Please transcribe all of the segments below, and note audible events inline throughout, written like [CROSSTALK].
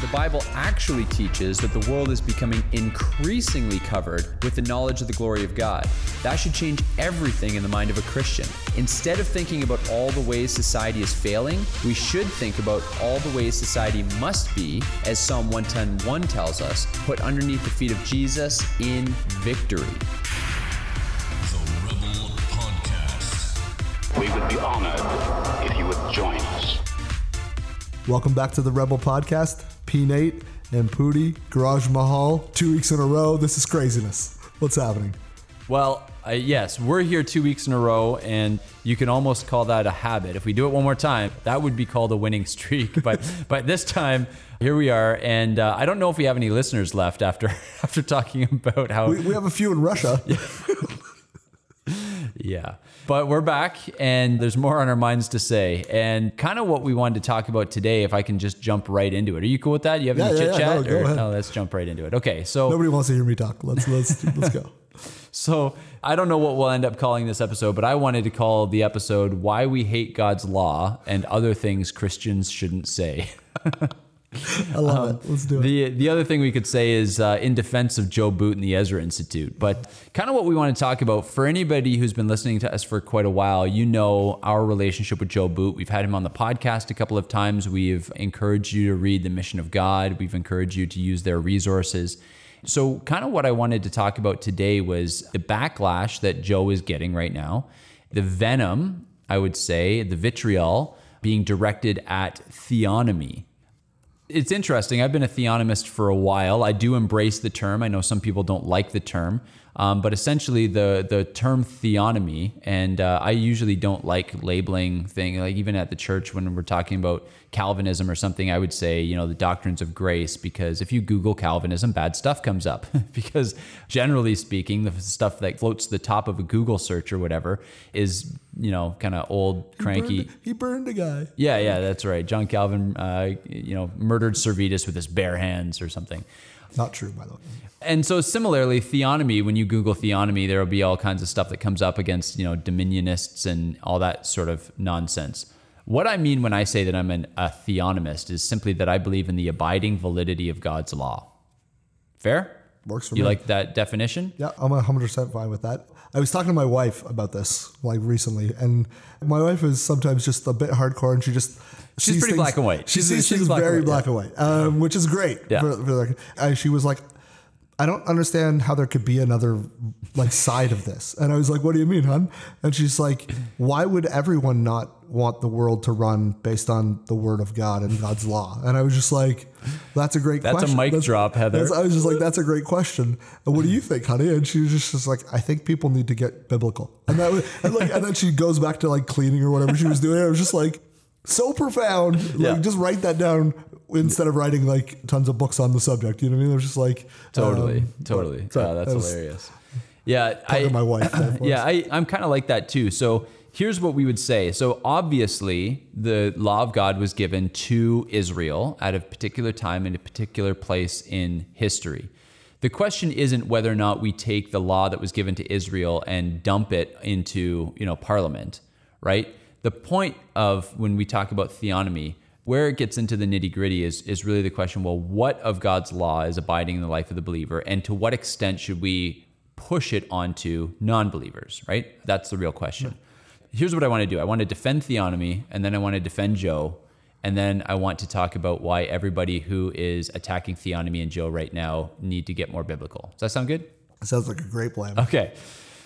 The Bible actually teaches that the world is becoming increasingly covered with the knowledge of the glory of God. That should change everything in the mind of a Christian. Instead of thinking about all the ways society is failing, we should think about all the ways society must be, as Psalm 110:1 tells us, put underneath the feet of Jesus in victory. The Rebel Podcast. We would be honored if you would join us. Welcome back to the Rebel Podcast. P Nate and Pooty, Garage Mahal, two weeks in a row. This is craziness. What's happening? Well, uh, yes, we're here two weeks in a row, and you can almost call that a habit. If we do it one more time, that would be called a winning streak. [LAUGHS] But but this time, here we are, and uh, I don't know if we have any listeners left after [LAUGHS] after talking about how We, we have a few in Russia. [LAUGHS] yeah. But we're back and there's more on our minds to say. And kind of what we wanted to talk about today, if I can just jump right into it. Are you cool with that? You have any Yeah, yeah, chit yeah. chat? No, go ahead. no, let's jump right into it. Okay. So Nobody wants to hear me talk. Let's let's [LAUGHS] let's go. so I don't know what we'll end up calling this episode, but I wanted to call the episode Why We Hate God's Law and Other Things Christians Shouldn't Say. [LAUGHS] I love it. Let's do it. Um, The the other thing we could say is uh, in defense of Joe Boot and the Ezra Institute, but kind of what we want to talk about for anybody who's been listening to us for quite a while, you know our relationship with Joe Boot. We've had him on the podcast a couple of times. We've encouraged you to read the Mission of God. We've encouraged you to use their resources. So, kind of what I wanted to talk about today was the backlash that Joe is getting right now, the venom, I would say, the vitriol being directed at theonomy it's interesting. I've been a theonomist for a while. I do embrace the term. I know some people don't like the term, um, but essentially the the term theonomy, and uh, I usually don't like labeling thing. Like even at the church when we're talking about Calvinism or something, I would say you know the doctrines of grace because if you Google Calvinism, bad stuff comes up. [LAUGHS] because generally speaking, the stuff that floats to the top of a Google search or whatever is you know kind of old, cranky. Burned- he burned a guy. Yeah, yeah, that's right. John Calvin, uh, you know, murdered Servetus with his bare hands or something. Not true, by the way. And so, similarly, theonomy. When you Google theonomy, there will be all kinds of stuff that comes up against you know dominionists and all that sort of nonsense. What I mean when I say that I'm an, a theonomist is simply that I believe in the abiding validity of God's law. Fair? Works for you me. You like that definition? Yeah, I'm 100% fine with that. I was talking to my wife about this like recently, and my wife is sometimes just a bit hardcore, and she just She's pretty black and white. She She's- sees she's things black and very white, black and white, um, which is great. Yeah. For, for uh, she was like, "I don't understand how there could be another like side of this," and I was like, "What do you mean, hon?" And she's like, "Why would everyone not want the world to run based on the word of God and God's law?" And I was just like, "That's a great That's a question." mic drop, Heather. I was just like, that's a great question. And what do you think, honey? And she was just, just like, I think people need to get biblical. And that was, and like, and then she goes back to like cleaning or whatever she was doing. I was just like, so profound. Like, Yeah. just write that down instead of writing like tons of books on the subject. You know what I mean? It was just like, Totally, um, totally. so oh, that's that was hilarious. Yeah, to my wife. [LAUGHS] yeah, I, I'm kind of like that too. So here's what we would say. So obviously, the law of God was given to Israel at a particular time in a particular place in history. The question isn't whether or not we take the law that was given to Israel and dump it into, you know, parliament, right? The point of when we talk about theonomy, where it gets into the nitty gritty is, is really the question well, what of God's law is abiding in the life of the believer? And to what extent should we push it onto non believers, right? That's the real question. Here's what I want to do I want to defend theonomy, and then I want to defend Joe, and then I want to talk about why everybody who is attacking theonomy and Joe right now need to get more biblical. Does that sound good? sounds like a great plan. Okay.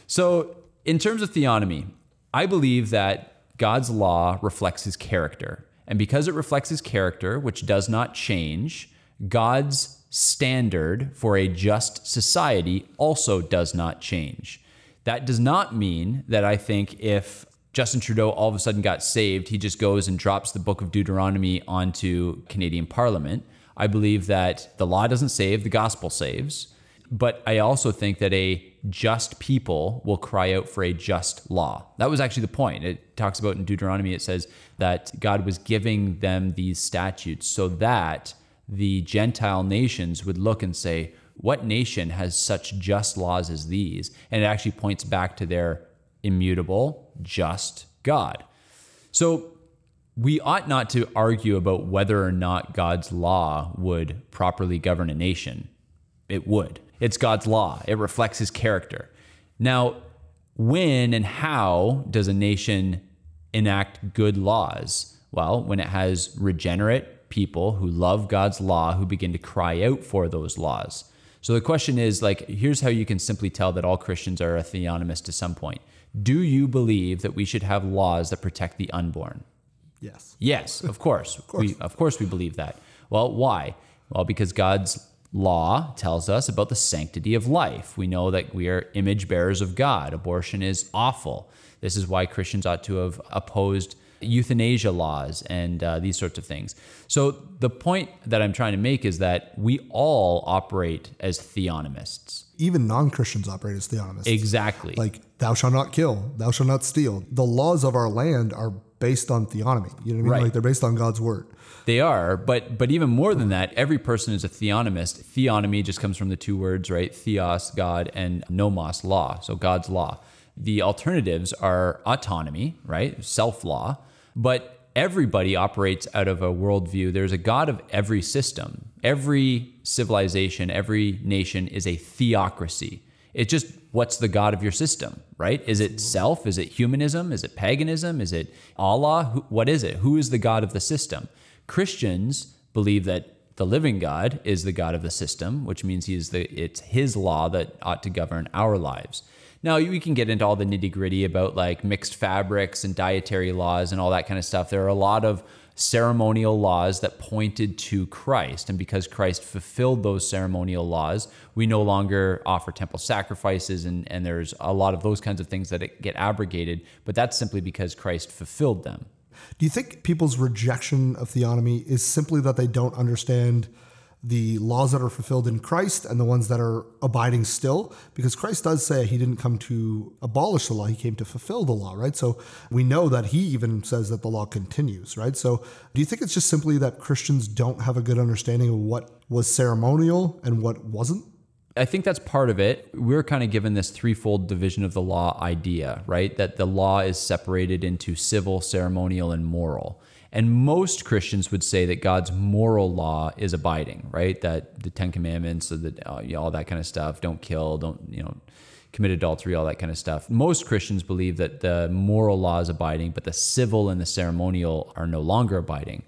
So, in terms of theonomy, I believe that God's law reflects his character. And because it reflects his character, which does not change, God's standard for a just society also does not change. That does not mean that I think if Justin Trudeau all of a sudden got saved, he just goes and drops the book of Deuteronomy onto Canadian Parliament. I believe that the law doesn't save, the gospel saves. But I also think that a just people will cry out for a just law. That was actually the point. It talks about in Deuteronomy, it says that God was giving them these statutes so that the Gentile nations would look and say, What nation has such just laws as these? And it actually points back to their immutable, just God. So we ought not to argue about whether or not God's law would properly govern a nation. It would. It's God's law, it reflects his character. Now, when and how does a nation enact good laws? Well, when it has regenerate people who love God's law who begin to cry out for those laws. So the question is like here's how you can simply tell that all Christians are a theonomist to some point. Do you believe that we should have laws that protect the unborn? Yes. Yes, of course. [LAUGHS] of course. We, of course we believe that. Well, why? Well, because God's law tells us about the sanctity of life. We know that we are image bearers of God. Abortion is awful. This is why Christians ought to have opposed euthanasia laws and uh, these sorts of things. So, the point that I'm trying to make is that we all operate as theonomists. Even non Christians operate as theonomists. Exactly. Like, thou shalt not kill, thou shalt not steal. The laws of our land are based on theonomy. You know what I mean? Right. Like, they're based on God's word. They are, but but even more than that, every person is a theonomist. Theonomy just comes from the two words, right? Theos, God, and nomos, law. So God's law. The alternatives are autonomy, right? Self law. But everybody operates out of a worldview. There's a God of every system. Every civilization, every nation is a theocracy. It's just what's the God of your system, right? Is it self? Is it humanism? Is it paganism? Is it Allah? Who- What is it? Who is the God of the system? Christians believe that the living God is the God of the system, which means he is the it's his law that ought to govern our lives. Now we can get into all the nitty gritty about like mixed fabrics and dietary laws and all that kind of stuff. There are a lot of ceremonial laws that pointed to Christ. And because Christ fulfilled those ceremonial laws, we no longer offer temple sacrifices. And, and there's a lot of those kinds of things that get abrogated. But that's simply because Christ fulfilled them. Do you think people's rejection of theonomy is simply that they don't understand the laws that are fulfilled in Christ and the ones that are abiding still? Because Christ does say he didn't come to abolish the law, he came to fulfill the law, right? So we know that he even says that the law continues, right? So do you think it's just simply that Christians don't have a good understanding of what was ceremonial and what wasn't? I think that's part of it. We're kind of given this threefold division of the law idea, right? That the law is separated into civil, ceremonial, and moral. And most Christians would say that God's moral law is abiding, right? That the Ten Commandments, so that uh, all that kind of stuff, don't kill, don't you know, commit adultery, all that kind of stuff. Most Christians believe that the moral law is abiding, but the civil and the ceremonial are no longer abiding.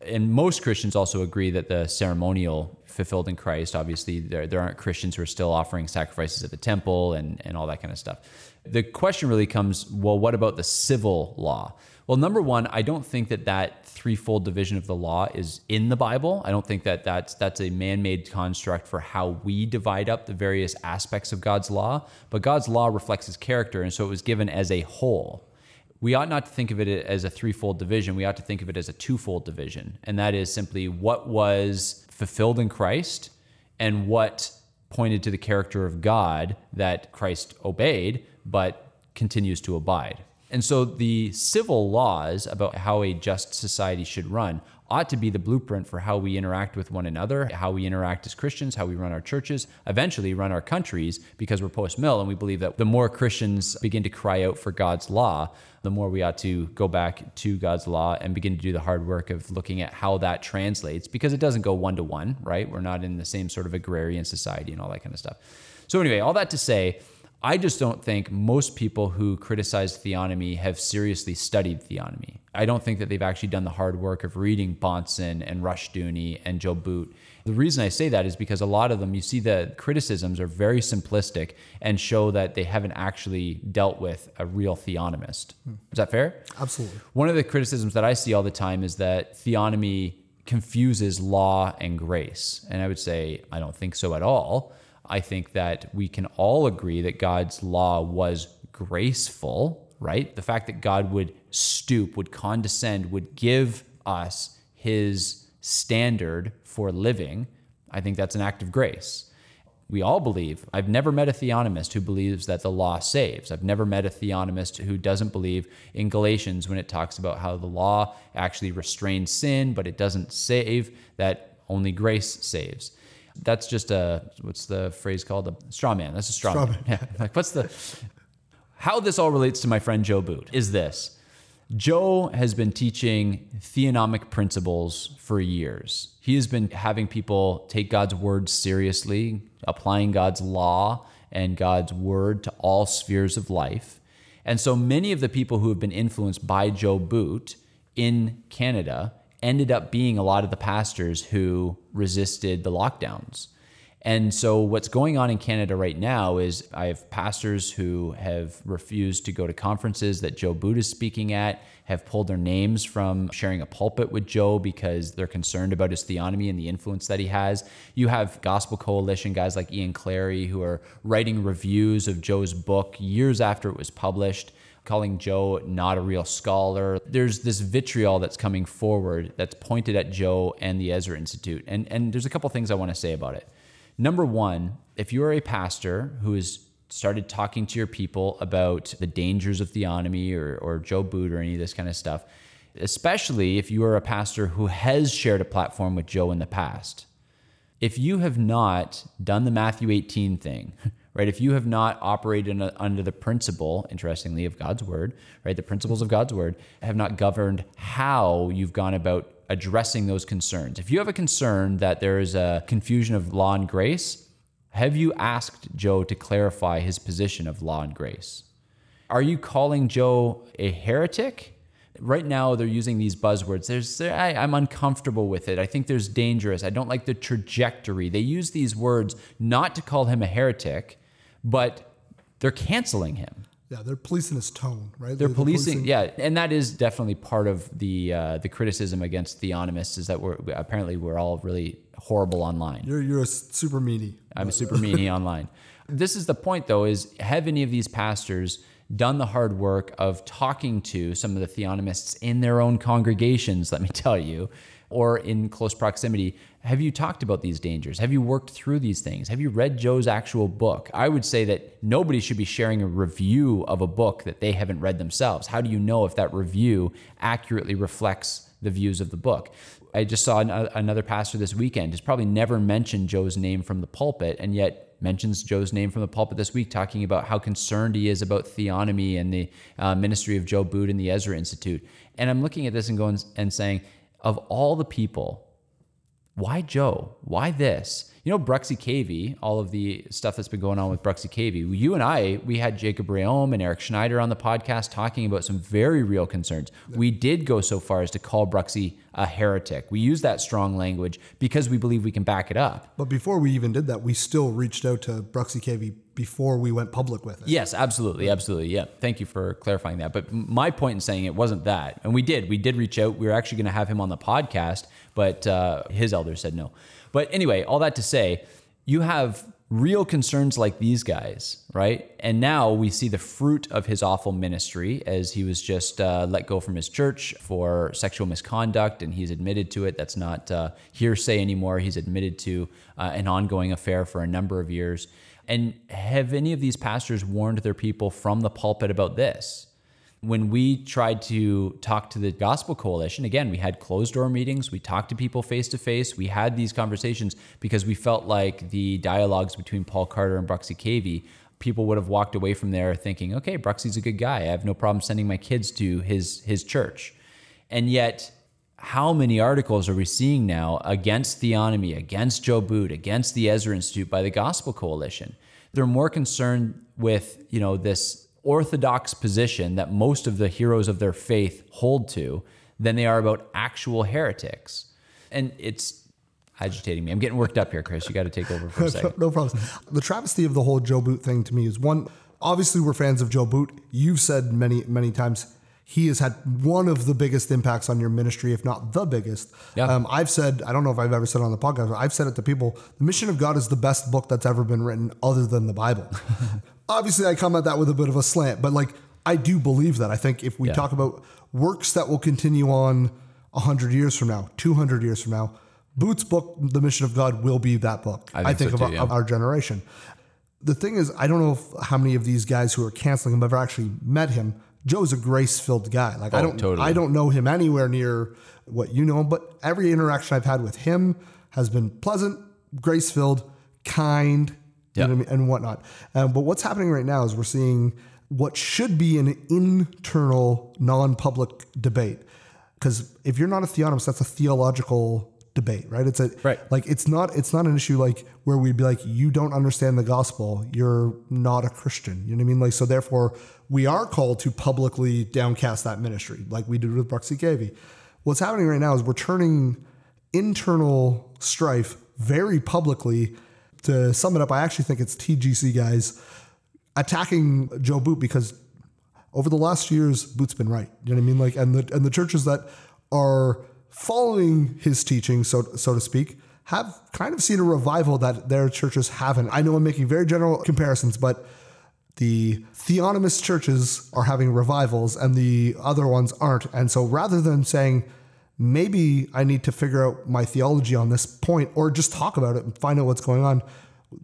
And most Christians also agree that the ceremonial fulfilled in Christ, obviously, there, there aren't Christians who are still offering sacrifices at the temple and, and all that kind of stuff. The question really comes well, what about the civil law? Well, number one, I don't think that that threefold division of the law is in the Bible. I don't think that that's, that's a man made construct for how we divide up the various aspects of God's law. But God's law reflects his character, and so it was given as a whole we ought not to think of it as a threefold division. We ought to think of it as a twofold division. And that is simply what was fulfilled in Christ and what pointed to the character of God that Christ obeyed, but continues to abide. And so the civil laws about how a just society should run ought to be the blueprint for how we interact with one another, how we interact as Christians, how we run our churches, eventually run our countries, because we're post mill and we believe that the more Christians begin to cry out for God's law, the more we ought to go back to God's law and begin to do the hard work of looking at how that translates, because it doesn't go one to one, right? We're not in the same sort of agrarian society and all that kind of stuff. So, anyway, all that to say, I just don't think most people who criticize theonomy have seriously studied theonomy. I don't think that they've actually done the hard work of reading Bahnsen and Rushdoony and Joe Boot. The reason I say that is because a lot of them, you see the criticisms are very simplistic and show that they haven't actually dealt with a real theonomist. Is that fair? Absolutely. One of the criticisms that I see all the time is that theonomy confuses law and grace. And I would say, I don't think so at all. I think that we can all agree that God's law was graceful, right? The fact that God would stoop, would condescend, would give us his standard for living, I think that's an act of grace. We all believe. I've never met a theonomist who believes that the law saves. I've never met a theonomist who doesn't believe in Galatians when it talks about how the law actually restrains sin, but it doesn't save, that only grace saves. That's just a, what's the phrase called? A straw man. That's a straw, Straw man. man. Yeah. [LAUGHS] Like, what's the, how this all relates to my friend Joe Boot is this. Joe has been teaching theonomic principles for years. He has been having people take God's word seriously, applying God's law and God's word to all spheres of life. And so many of the people who have been influenced by Joe Boot in Canada ended up being a lot of the pastors who resisted the lockdowns. And so, what's going on in Canada right now is I have pastors who have refused to go to conferences that Joe Boot is speaking at, have pulled their names from sharing a pulpit with Joe because they're concerned about his theonomy and the influence that he has. You have Gospel Coalition guys like Ian Clary who are writing reviews of Joe's book years after it was published calling Joe not a real scholar. There's this vitriol that's coming forward that's pointed at Joe and the Ezra Institute. And, and there's a couple things I want to say about it. Number one, if you're a pastor who has started talking to your people about the dangers of theonomy or, or Joe Boot or any of this kind of stuff, especially if you are a pastor who has shared a platform with Joe in the past, if you have not done the Matthew 18 thing, [LAUGHS] right? If you have not operated a- under the principle, interestingly, of God's word, right? The principles of God's word have not governed how you've gone about addressing those concerns. If you have a concern that there is a confusion of law and grace, have you asked Joe to clarify his position of law and grace? Are you calling Joe a heretic? Right now, they're using these buzzwords. There's, I, I'm uncomfortable with it. I think there's dangerous. I don't like the trajectory. They use these words not to call him a heretic, but they're canceling him. Yeah, they're policing his tone, right? They're policing, yeah, and that is definitely part of the uh, the criticism against theonomists is that we're apparently we're all really horrible online. You're you're a super meanie. I'm a super meanie [LAUGHS] online. This is the point, though: is have any of these pastors done the hard work of talking to some of the theonomists in their own congregations? Let me tell you, or in close proximity. Have you talked about these dangers? Have you worked through these things? Have you read Joe's actual book? I would say that nobody should be sharing a review of a book that they haven't read themselves. How do you know if that review accurately reflects the views of the book? I just saw an, another pastor this weekend has probably never mentioned Joe's name from the pulpit, and yet mentions Joe's name from the pulpit this week, talking about how concerned he is about theonomy and the uh, ministry of Joe Boot and the Ezra Institute. And I'm looking at this and going and saying, of all the people, why Joe? Why this? You know, Bruxy Cavey, all of the stuff that's been going on with Bruxy Cavey. You and I, we had Jacob Reaume and Eric Schneider on the podcast talking about some very real concerns. We did go so far as to call Bruxy a heretic. We use that strong language because we believe we can back it up. But before we even did that, we still reached out to Bruxy Cavey before we went public with it. Yes, absolutely, absolutely. Yeah, thank you for clarifying that. But my point in saying it wasn't that, and we did. We did reach out. We were actually going to have him on the podcast, but uh, his elder said no. But anyway, all that to say, you have real concerns like these guys, right? And now we see the fruit of his awful ministry as he was just uh, let go from his church for sexual misconduct, and he's admitted to it. That's not uh, hearsay anymore. He's admitted to uh, an ongoing affair for a number of years. And have any of these pastors warned their people from the pulpit about this? When we tried to talk to the Gospel Coalition, again, we had closed door meetings. We talked to people face to face. We had these conversations because we felt like the dialogues between Paul Carter and Bruxy Cavey, people would have walked away from there thinking, okay, Bruxy's a good guy. I have no problem sending my kids to his his church. And yet, how many articles are we seeing now against theonomy, against Joe Boot, against the Ezra Institute by the Gospel Coalition? They're more concerned with, you know, this orthodox position that most of the heroes of their faith hold to than they are about actual heretics. And it's agitating me. I'm getting worked up here, Chris. You got to take over for a [LAUGHS] second. no problem. The travesty of the whole Joe Boot thing to me is one. Obviously, we're fans of Joe Boot. You've said many, many times he has had one of the biggest impacts on your ministry, if not the biggest. Yeah. Um, I've said, I don't know if I've ever said it on the podcast, but I've said it to people The Mission of God is the best book that's ever been written other than the Bible. [LAUGHS] Obviously, I come at that with a bit of a slant, but like, I do believe that. I think if we Yeah. talk about works that will continue on 100 years from now, 200 years from now, Boots' book, The Mission of God, will be that book. I think so of, too, our, yeah. of our generation. The thing is, I don't know if, how many of these guys who are canceling him have ever actually met him. Joe's a grace-filled guy. Like I Oh, don't, totally. I don't know him anywhere near what you know him, but every interaction I've had with him has been pleasant, grace-filled, kind, you know what I mean, and whatnot. Um, but what's happening right now is we're seeing what should be an internal, non-public debate. Because if you're not a theonomist, that's a theological debate, right? It's a Right. like it's not it's not an issue like where we'd be like, you don't understand the gospel, you're not a Christian. You know what I mean? Like so therefore we are called to publicly downcast that ministry, like we did with Bruxy Cavey. What's happening right now is we're turning internal strife very publicly. To sum it up, I actually think it's TGC guys attacking Joe Boot because over the last years, Boot's been right. You know what I mean? Like, and the and the churches that are following his teaching, so so to speak, have kind of seen a revival that their churches haven't. I know I'm making very general comparisons, but the theonomist churches are having revivals and the other ones aren't. And so rather than saying, maybe I need to figure out my theology on this point or just talk about it and find out what's going on,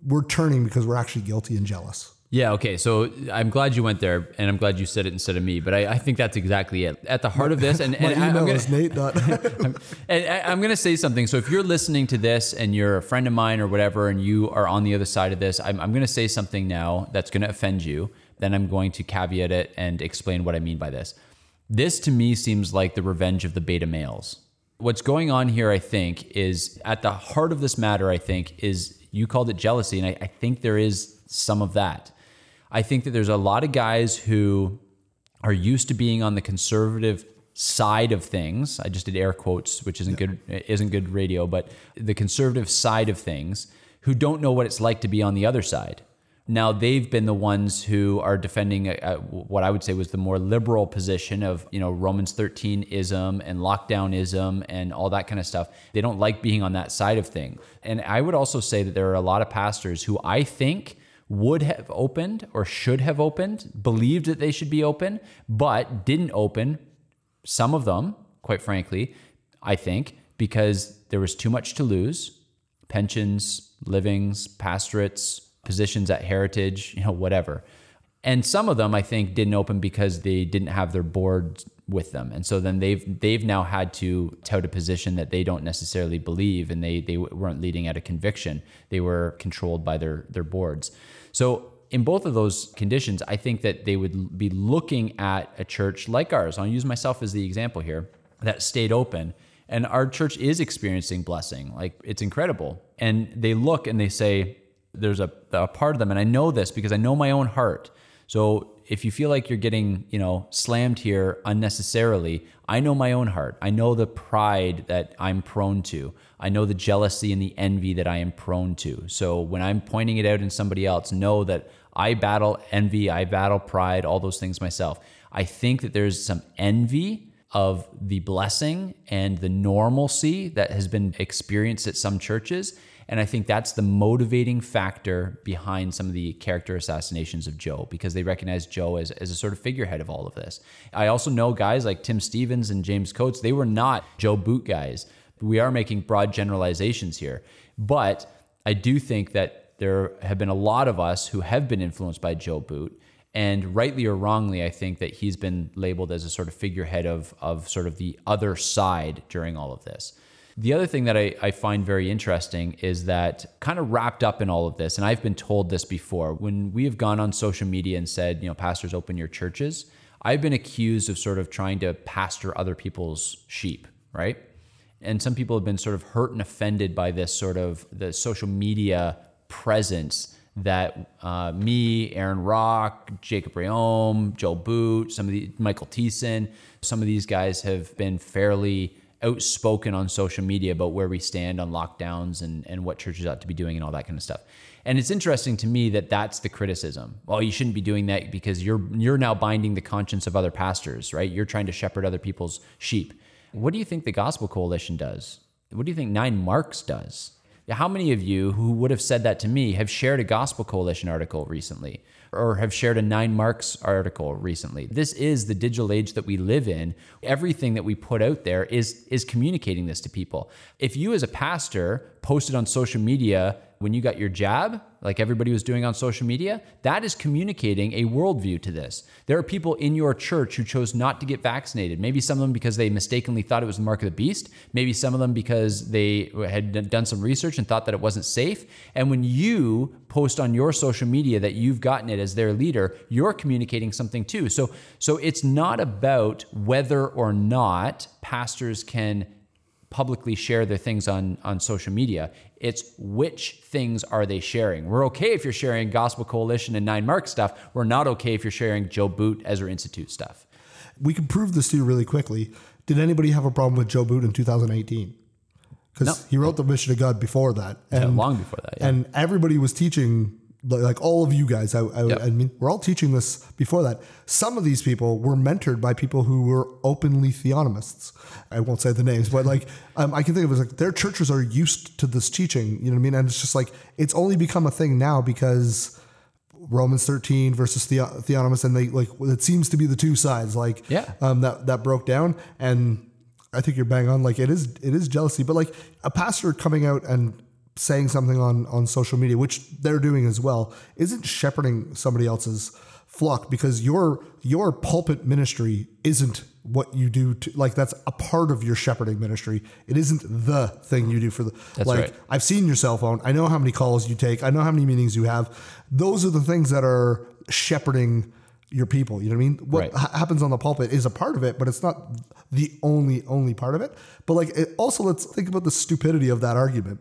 we're turning because we're actually guilty and jealous. Yeah, okay. So I'm glad you went there, and I'm glad you said it instead of me. But I, I think that's exactly it. At the heart of this, and, [LAUGHS] [LAUGHS] and I- I'm gonna, is Nate. dot- and I- I'm going to say something. So if you're listening to this and you're a friend of mine or whatever, and you are on the other side of this, I'm, I'm going to say something now that's going to offend you. Then I'm going to caveat it and explain what I mean by this. This to me seems like the revenge of the beta males. What's going on here, I think, is at the heart of this matter, I think, is you called it jealousy. And I, I think there is some of that. I think that there's a lot of guys who are used to being on the conservative side of things. I just did air quotes, which isn't good isn't good radio, but the conservative side of things who don't know what it's like to be on the other side. Now they've been the ones who are defending a, a, what I would say was the more liberal position of you know Romans 13 ism and lockdown ism and all that kind of stuff. They don't like being on that side of thing. And I would also say that there are a lot of pastors who I think would have opened or should have opened, believed that they should be open, but didn't open. Some of them, quite frankly, I think, because there was too much to lose pensions, livings, pastorates, positions at Heritage, you know, whatever. And some of them, I think, didn't open because they didn't have their board with them, and so then they've they've now had to tout a position that they don't necessarily believe, and they they weren't leading out of conviction. They were controlled by their their boards. So in both of those conditions, I think that they would be looking at a church like ours. I'll use myself as the example here that stayed open. And our church is experiencing blessing. Like it's incredible. And they look and they say, there's a, a part of them, and I know this because I know my own heart. So if you feel like you're getting, you know, slammed here unnecessarily, I know my own heart. I know the pride that I'm prone to. I know the jealousy and the envy that I am prone to. So when I'm pointing it out in somebody else, know that I battle envy, I battle pride, all those things myself. I think that there's some envy of the blessing and the normalcy that has been experienced at some churches. And I think that's the motivating factor behind some of the character assassinations of Joe because they recognize Joe as, as a sort of figurehead of all of this. I also know guys like Tim Stephens and James Coates, they were not Joe Boot guys. We are making broad generalizations here. But I do think that there have been a lot of us who have been influenced by Joe Boot. And rightly or wrongly, I think that he's been labeled as a sort of figurehead of, of sort of the other side during all of this. The other thing that I, I find very interesting is that kind of wrapped up in all of this, and I've been told this before, when we have gone on social media and said, you know, pastors open your churches, I've been accused of sort of trying to pastor other people's sheep, right? And some people have been sort of hurt and offended by this sort of the social media presence that uh, me, Aaron Rock, Jacob Reaume, Joe Boot, some of the Michael Thiessen, some of these guys have been fairly outspoken on social media about where we stand on lockdowns and, and what churches ought to be doing and all that kind of stuff. And it's interesting to me that that's the criticism. Well, you shouldn't be doing that because you're you're now binding the conscience of other pastors, right? You're trying to shepherd other people's sheep. What do you think the Gospel Coalition does? What do you think Nine Marks does? How many of you who would have said that to me have shared a Gospel Coalition article recently or have shared a Nine Marks article recently. This is the digital age that we live in. Everything that we put out there is is communicating this to people. If you as a pastor posted on social media when you got your jab, like everybody was doing on social media, that is communicating a worldview to this. There are people in your church who chose not to get vaccinated. Maybe some of them because they mistakenly thought it was the mark of the beast. Maybe some of them because they had done some research and thought that it wasn't safe. And when you post on your social media that you've gotten it as their leader, you're communicating something too. So, so it's not about whether or not pastors can publicly share their things on on social media. It's which things are they sharing. We're okay if you're sharing Gospel Coalition and Nine Mark stuff. We're not okay if you're sharing Joe Boot Ezra Institute stuff. We can prove this to you really quickly. Did anybody have a problem with Joe Boot in 2018? Because No. he wrote the Mission of God before that, Yeah, and long before that, yeah. and everybody was teaching. Like- all of you guys, I, I, Yep. I mean, we're all teaching this before that. Some of these people were mentored by people who were openly theonomists. I won't say the names, but like um, I can think of it as like their churches are used to this teaching. You know what I mean? And it's just like it's only become a thing now because Romans 13 versus the, Theonomist, and they like it seems to be the two sides like Yeah. um, that that broke down. And I think you're bang on. Like it is it is jealousy, but like a pastor coming out and saying something on on social media, which they're doing as well, isn't shepherding somebody else's flock because your your pulpit ministry isn't what you do to like that's a part of your shepherding ministry it isn't the thing you do for the That's like right. I've seen your cell phone. I know how many calls you take. I know how many meetings you have. Those are the things that are shepherding your people. You know what I mean? What Right. ha- happens on the pulpit is a part of it, but it's not the only only part of it. But like, it, also let's think about the stupidity of that argument.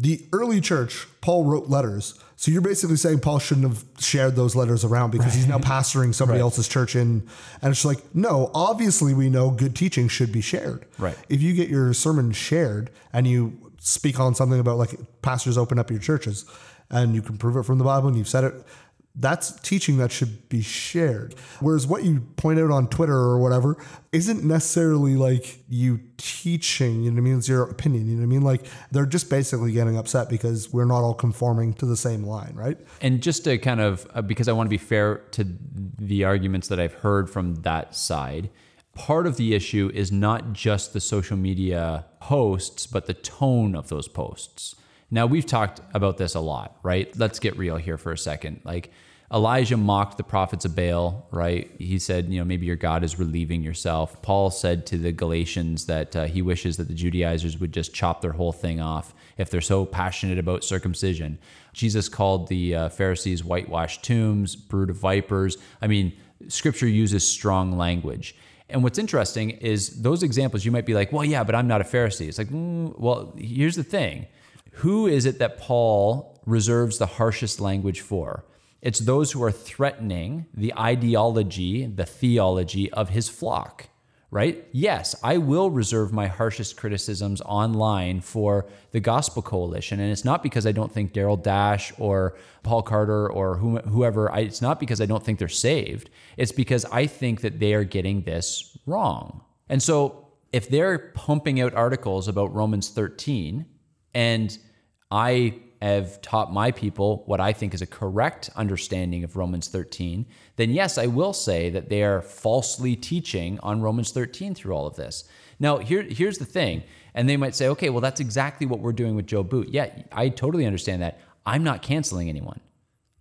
The early church, Paul wrote letters. So you're basically saying Paul shouldn't have shared those letters around because he's now pastoring somebody else's church in. And it's like, no, obviously we know good teaching should be shared. Right. If you get your sermon shared and you speak on something about like pastors open up your churches and you can prove it from the Bible and you've said it, that's teaching that should be shared. Whereas what you point out on Twitter or whatever isn't necessarily like you teaching, you know what I mean? It's your opinion, you know what I mean? Like they're just basically getting upset because we're not all conforming to the same line, right? And just to kind of, uh, because I want to be fair to the arguments that I've heard from that side, part of the issue is not just the social media posts, but the tone of those posts. Now, we've talked about this a lot, right? Let's get real here for a second. Like, Elijah mocked the prophets of Baal, right? He said, you know, maybe your God is relieving yourself. Paul said to the Galatians that uh, he wishes that the Judaizers would just chop their whole thing off if they're so passionate about circumcision. Jesus called the uh, Pharisees whitewashed tombs, brood of vipers. I mean, scripture uses strong language. And what's interesting is those examples, you might be like, well, yeah, but I'm not a Pharisee. It's like, mm, well, here's the thing who is it that Paul reserves the harshest language for? It's those who are threatening the ideology, the theology of his flock, right? Yes, I will reserve my harshest criticisms online for the Gospel Coalition. And it's not because I don't think Darryl Dash or Paul Carter or whoever, I, it's not because I don't think they're saved. It's because I think that they are getting this wrong. And so if they're pumping out articles about Romans 13, and I have taught my people what I think is a correct understanding of Romans 13, then yes, I will say that they are falsely teaching on Romans 13 through all of this. Now, here, here's the thing. And they might say, okay, well, that's exactly what we're doing with Joe Boot. Yeah, I totally understand that. I'm not canceling anyone.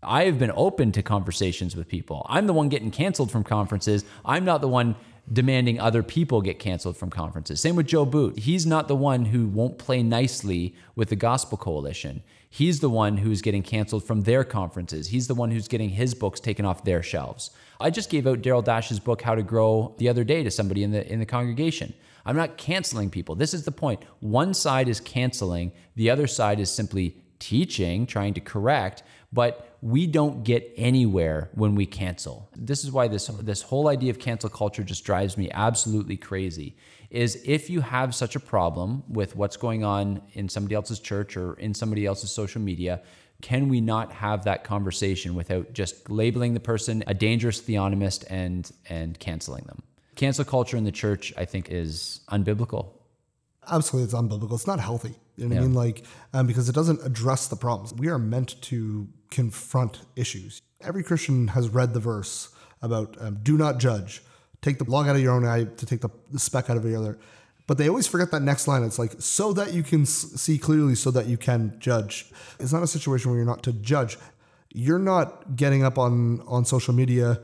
I have been open to conversations with people. I'm the one getting canceled from conferences. I'm not the one demanding other people get canceled from conferences. Same with Joe Boot. He's not the one who won't play nicely with the Gospel Coalition. He's the one who's getting canceled from their conferences. He's the one who's getting his books taken off their shelves. I just gave out Darryl Dash's book How to Grow the other day to somebody in the in the congregation. I'm not canceling people. This is the point. One side is canceling, the other side is simply teaching, trying to correct, but we don't get anywhere when we cancel. This is why this this whole idea of cancel culture just drives me absolutely crazy. Is if you have such a problem with what's going on in somebody else's church or in somebody else's social media, can we not have that conversation without just labeling the person a dangerous theonomist and and canceling them? Cancel culture in the church, I think, is unbiblical. Absolutely, it's unbiblical. It's not healthy. You know what I mean? Like, um, because it doesn't address the problems. We are meant to confront issues. Every Christian has read the verse about um, do not judge. Take the log out of your own eye to take the, the speck out of your other. But they always forget that next line. It's like, so that you can see clearly, so that you can judge. It's not a situation where you're not to judge. You're not getting up on, on social media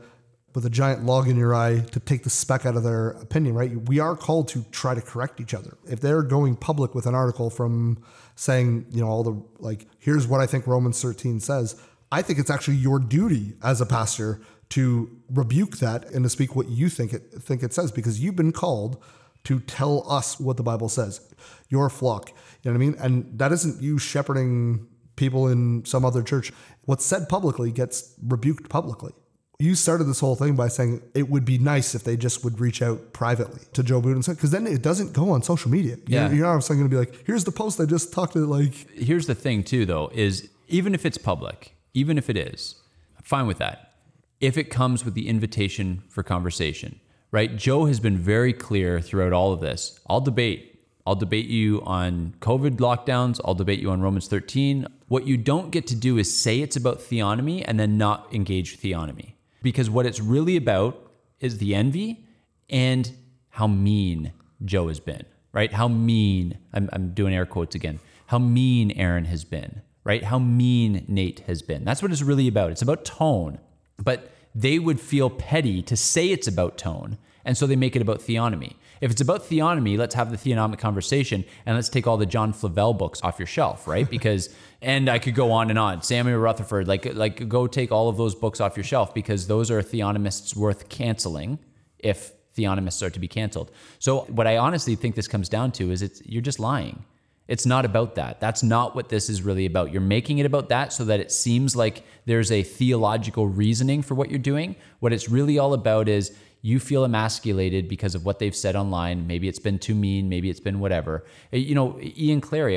with a giant log in your eye to take the speck out of their opinion, right? We are called to try to correct each other. If they're going public with an article from saying, you know, all the like, here's what I think Romans 13 says, I think it's actually your duty as a pastor to rebuke that and to speak what you think it think it says because you've been called to tell us what the Bible says. Your flock. You know what I mean? And that isn't you shepherding people in some other church. What's said publicly gets rebuked publicly. You started this whole thing by saying it would be nice if they just would reach out privately to Joe say, because then it doesn't go on social media. Yeah. You're, you're not going to be like, here's the post I just talked to, like, here's the thing too though is even if it's public even if it is I'm fine with that. If it comes with the invitation for conversation right? Joe has been very clear throughout all of this. I'll debate. I'll debate you on covid lockdowns. I'll debate you on romans 13 what you don't get to do is say it's about theonomy and then not engage theonomy because what it's really about is the envy and how mean Joe has been, right? How mean, I'm, I'm doing air quotes again, how mean Aaron has been, right? How mean Nate has been. That's what it's really about. It's about tone. But they would feel petty to say it's about tone. And so they make it about theonomy. If it's about theonomy, let's have the theonomic conversation and let's take all the John Flavel books off your shelf, right? Because, [LAUGHS] and I could go on and on. Samuel Rutherford, like, like go take all of those books off your shelf because those are theonomists worth canceling if theonomists are to be canceled. So what I honestly think this comes down to is it's you're just lying. It's not about that. That's not what this is really about. You're making it about that so that it seems like there's a theological reasoning for what you're doing. What it's really all about is you feel emasculated because of what they've said online. Maybe it's been too mean, maybe it's been whatever. Uh, You know, Ian Clary,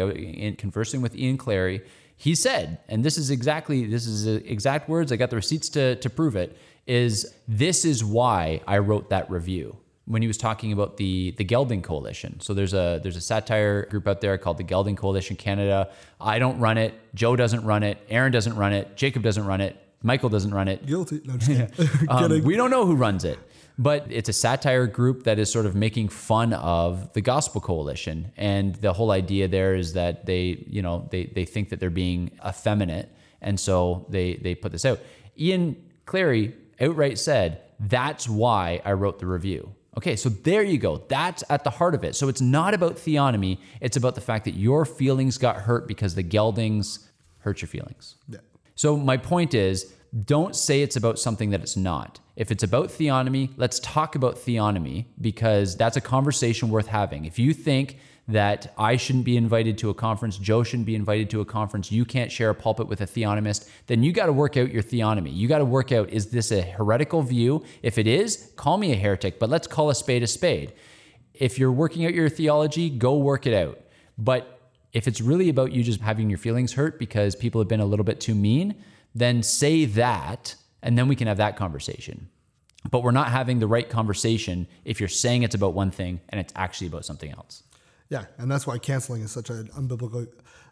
in conversing with Ian Clary, he said, and this is exactly this is exact words. I got the receipts to to prove it. Is this is why I wrote that review when he was talking about the the Gelding Coalition. So there's a there's a satire group out there called the Gelding Coalition Canada. I don't run it. Joe doesn't run it. Aaron doesn't run it. Jacob doesn't run it. Michael doesn't run it. guilty. No, just kidding. [LAUGHS] Um, [LAUGHS] we don't know who runs it, but it's a satire group that is sort of making fun of the Gospel Coalition, and the whole idea there is that they, you know, they they think that they're being effeminate, and so they they put this out. Ian Clary outright said, "That's why I wrote the review." Okay, so there you go. That's at the heart of it. So it's not about theonomy; it's about the fact that your feelings got hurt because the Geldings hurt your feelings. Yeah. So my point is, don't say it's about something that it's not. If it's about theonomy, let's talk about theonomy because that's a conversation worth having. If you think that I shouldn't be invited to a conference, Joe shouldn't be invited to a conference, you can't share a pulpit with a theonomist, then you got to work out your theonomy. You got to work out is this a heretical view? If it is, call me a heretic, but let's call a spade a spade. If you're working out your theology, go work it out. But if it's really about you just having your feelings hurt because people have been a little bit too mean, then say that and then we can have that conversation. But we're not having the right conversation if you're saying it's about one thing and it's actually about something else. Yeah, and that's why canceling is such an unbiblical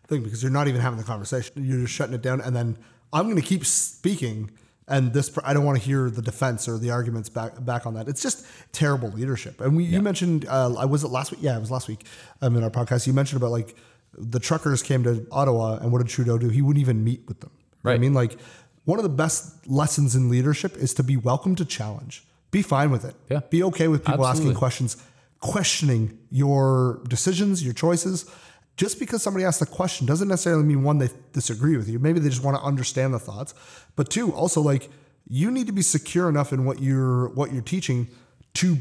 thing because you're not even having the conversation. You're just shutting it down, and then I'm going to keep speaking, and this, I don't want to hear the defense or the arguments back back on that. It's just terrible leadership. And we, you mentioned, uh, I was it last week? Yeah, it was last week um, in our podcast. You mentioned about like the truckers came to Ottawa, and what did Trudeau do? He wouldn't even meet with them. What I mean, like one of the best lessons in leadership is to be welcome to challenge. Be fine with it. Yeah. Be okay with people asking questions, questioning your decisions, your choices. Just because somebody asks a question doesn't necessarily mean one they disagree with you. Maybe they just want to understand the thoughts. But two, also like you need to be secure enough in what you're what you're teaching to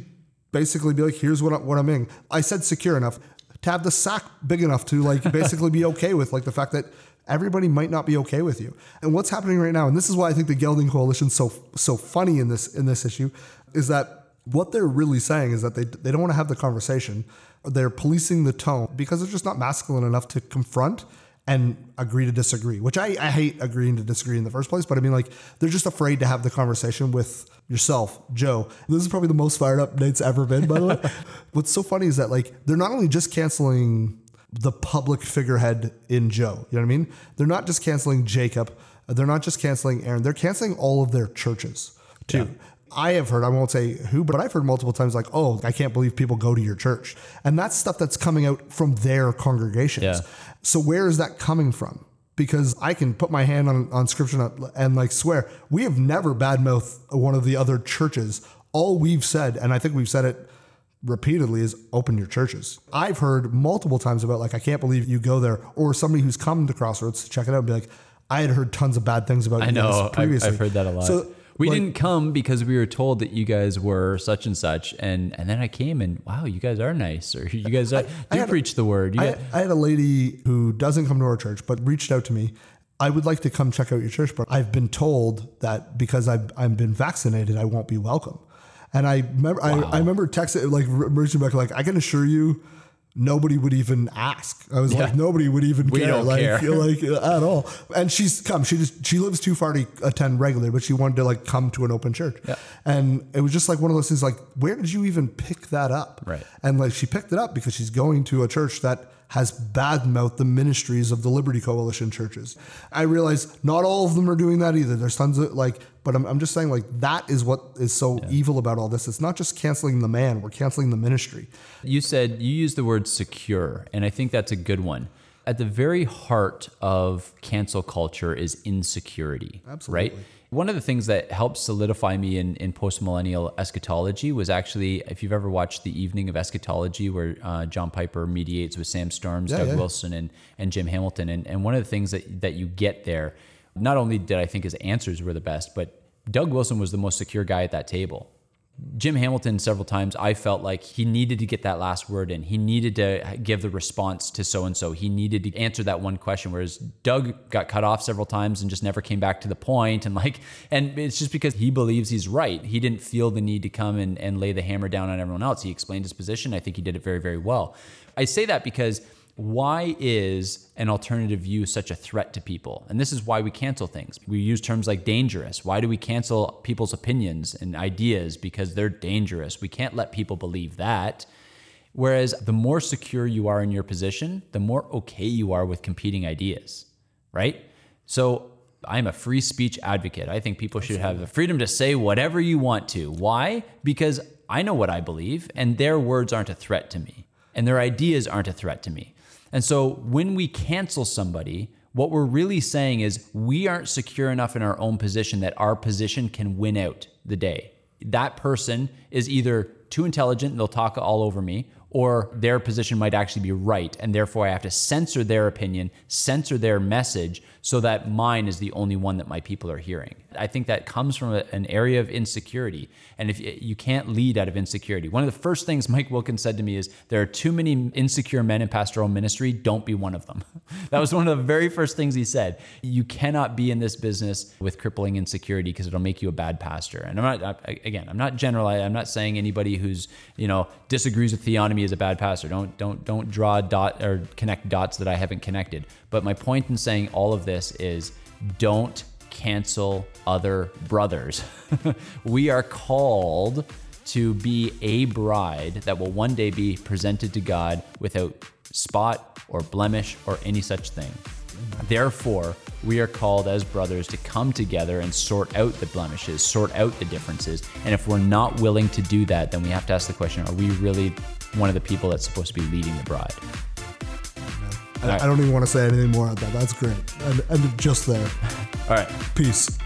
basically be like, here's what I, what I'm in. I said secure enough to have the sack big enough to like [LAUGHS] basically be okay with like the fact that everybody might not be okay with you. And what's happening right now, and this is why I think the Gelding Coalition so so funny in this in this issue, is that what they're really saying is that they they don't want to have the conversation. They're policing the tone because they're just not masculine enough to confront and agree to disagree, which I, I hate agreeing to disagree in the first place. But I mean, like, they're just afraid to have the conversation with yourself, Joe. This is probably the most fired up Nate's ever been, by the way. [LAUGHS] What's so funny is that, like, they're not only just canceling the public figurehead in Joe. You know what I mean? They're not just canceling Jacob. They're not just canceling Aaron. They're canceling all of their churches too. I have heard, I won't say who, but I've heard multiple times like, oh, I can't believe people go to your church. And that's stuff that's coming out from their congregations. Yeah. So where is that coming from? Because I can put my hand on, on scripture and, and like swear, we have never badmouthed one of the other churches. All we've said, and I think we've said it repeatedly, is open your churches. I've heard multiple times about like, I can't believe you go there, or somebody who's come to Crossroads to check it out and be like, I had heard tons of bad things about I you know. guys I've, previously. I've heard that a lot. So we like, didn't come because we were told that you guys were such and such, and and then I came and wow, you guys are nice, or you guys are, do had- preach the word. You I, got- I had a lady who doesn't come to our church, but reached out to me. I would like to come check out your church, but I've been told that because I've, I've been vaccinated, I won't be welcome. And I remember, I, I remember texting, like, reaching back, like, I can assure you, nobody would even ask. I was like, nobody would even We care, don't like, care. [LAUGHS] like uh, at all. And she's come. She just she lives too far to attend regularly, but she wanted to like come to an open church. And it was just like one of those things. Like, where did you even pick that up? Right. And like she picked it up because she's going to a church that has badmouthed the ministries of the Liberty Coalition churches. I realize not all of them are doing that either. There's tons of like, but I'm, I'm just saying like that is what is so evil about all this. It's not just canceling the man, we're canceling the ministry. You said you used the word secure, and I think that's a good one. At the very heart of cancel culture is insecurity. Absolutely. Right? One of the things that helped solidify me in, in post millennial eschatology was actually, if you've ever watched The Evening of Eschatology, where uh, John Piper mediates with Sam Storms, Yeah, Doug yeah. Wilson, and, and Jim Hamilton. And, and one of the things that, that you get there, not only did I think his answers were the best, but Doug Wilson was the most secure guy at that table. Jim Hamilton, several times, I felt like he needed to get that last word in. He needed to give the response to so and so. He needed to answer that one question. Whereas Doug got cut off several times and just never came back to the point. And like, and it's just because he believes he's right. He didn't feel the need to come and, and lay the hammer down on everyone else. He explained his position. I think he did it very, very well. I say that because why is an alternative view such a threat to people? And this is why we cancel things. We use terms like dangerous. Why do we cancel people's opinions and ideas? Because they're dangerous. We can't let people believe that. Whereas the more secure you are in your position, the more okay you are with competing ideas, right? So I'm a free speech advocate. I think people should have the freedom to say whatever you want to. Why? Because I know what I believe, and their words aren't a threat to me, and their ideas aren't a threat to me. And so when we cancel somebody, what we're really saying is we aren't secure enough in our own position that our position can win out the day. That person is either too intelligent they'll talk all over me, or their position might actually be right. And therefore, I have to censor their opinion, censor their message, so that mine is the only one that my people are hearing. I think that comes from a- an area of insecurity. And if you can't lead out of insecurity, one of the first things Mike Wilkins said to me is there are too many insecure men in pastoral ministry. Don't be one of them. [LAUGHS] that was one of the very first things he said. You cannot be in this business with crippling insecurity because it'll make you a bad pastor. And I'm not, I- again, I'm not generalizing. I'm not saying anybody who's, you know, disagrees with theonomy is a bad pastor. Don't, don't, don't draw dot or connect dots that I haven't connected. But my point in saying all of this is don't cancel other brothers. [LAUGHS] we are called to be a bride that will one day be presented to God without spot or blemish or any such thing. Therefore, we are called as brothers to come together and sort out the blemishes, sort out the differences. And if we're not willing to do that, then we have to ask the question are we really one of the people that's supposed to be leading the bride? I, I don't even want to say anything more on that. That's great. And, and just there. [LAUGHS] All right. Peace.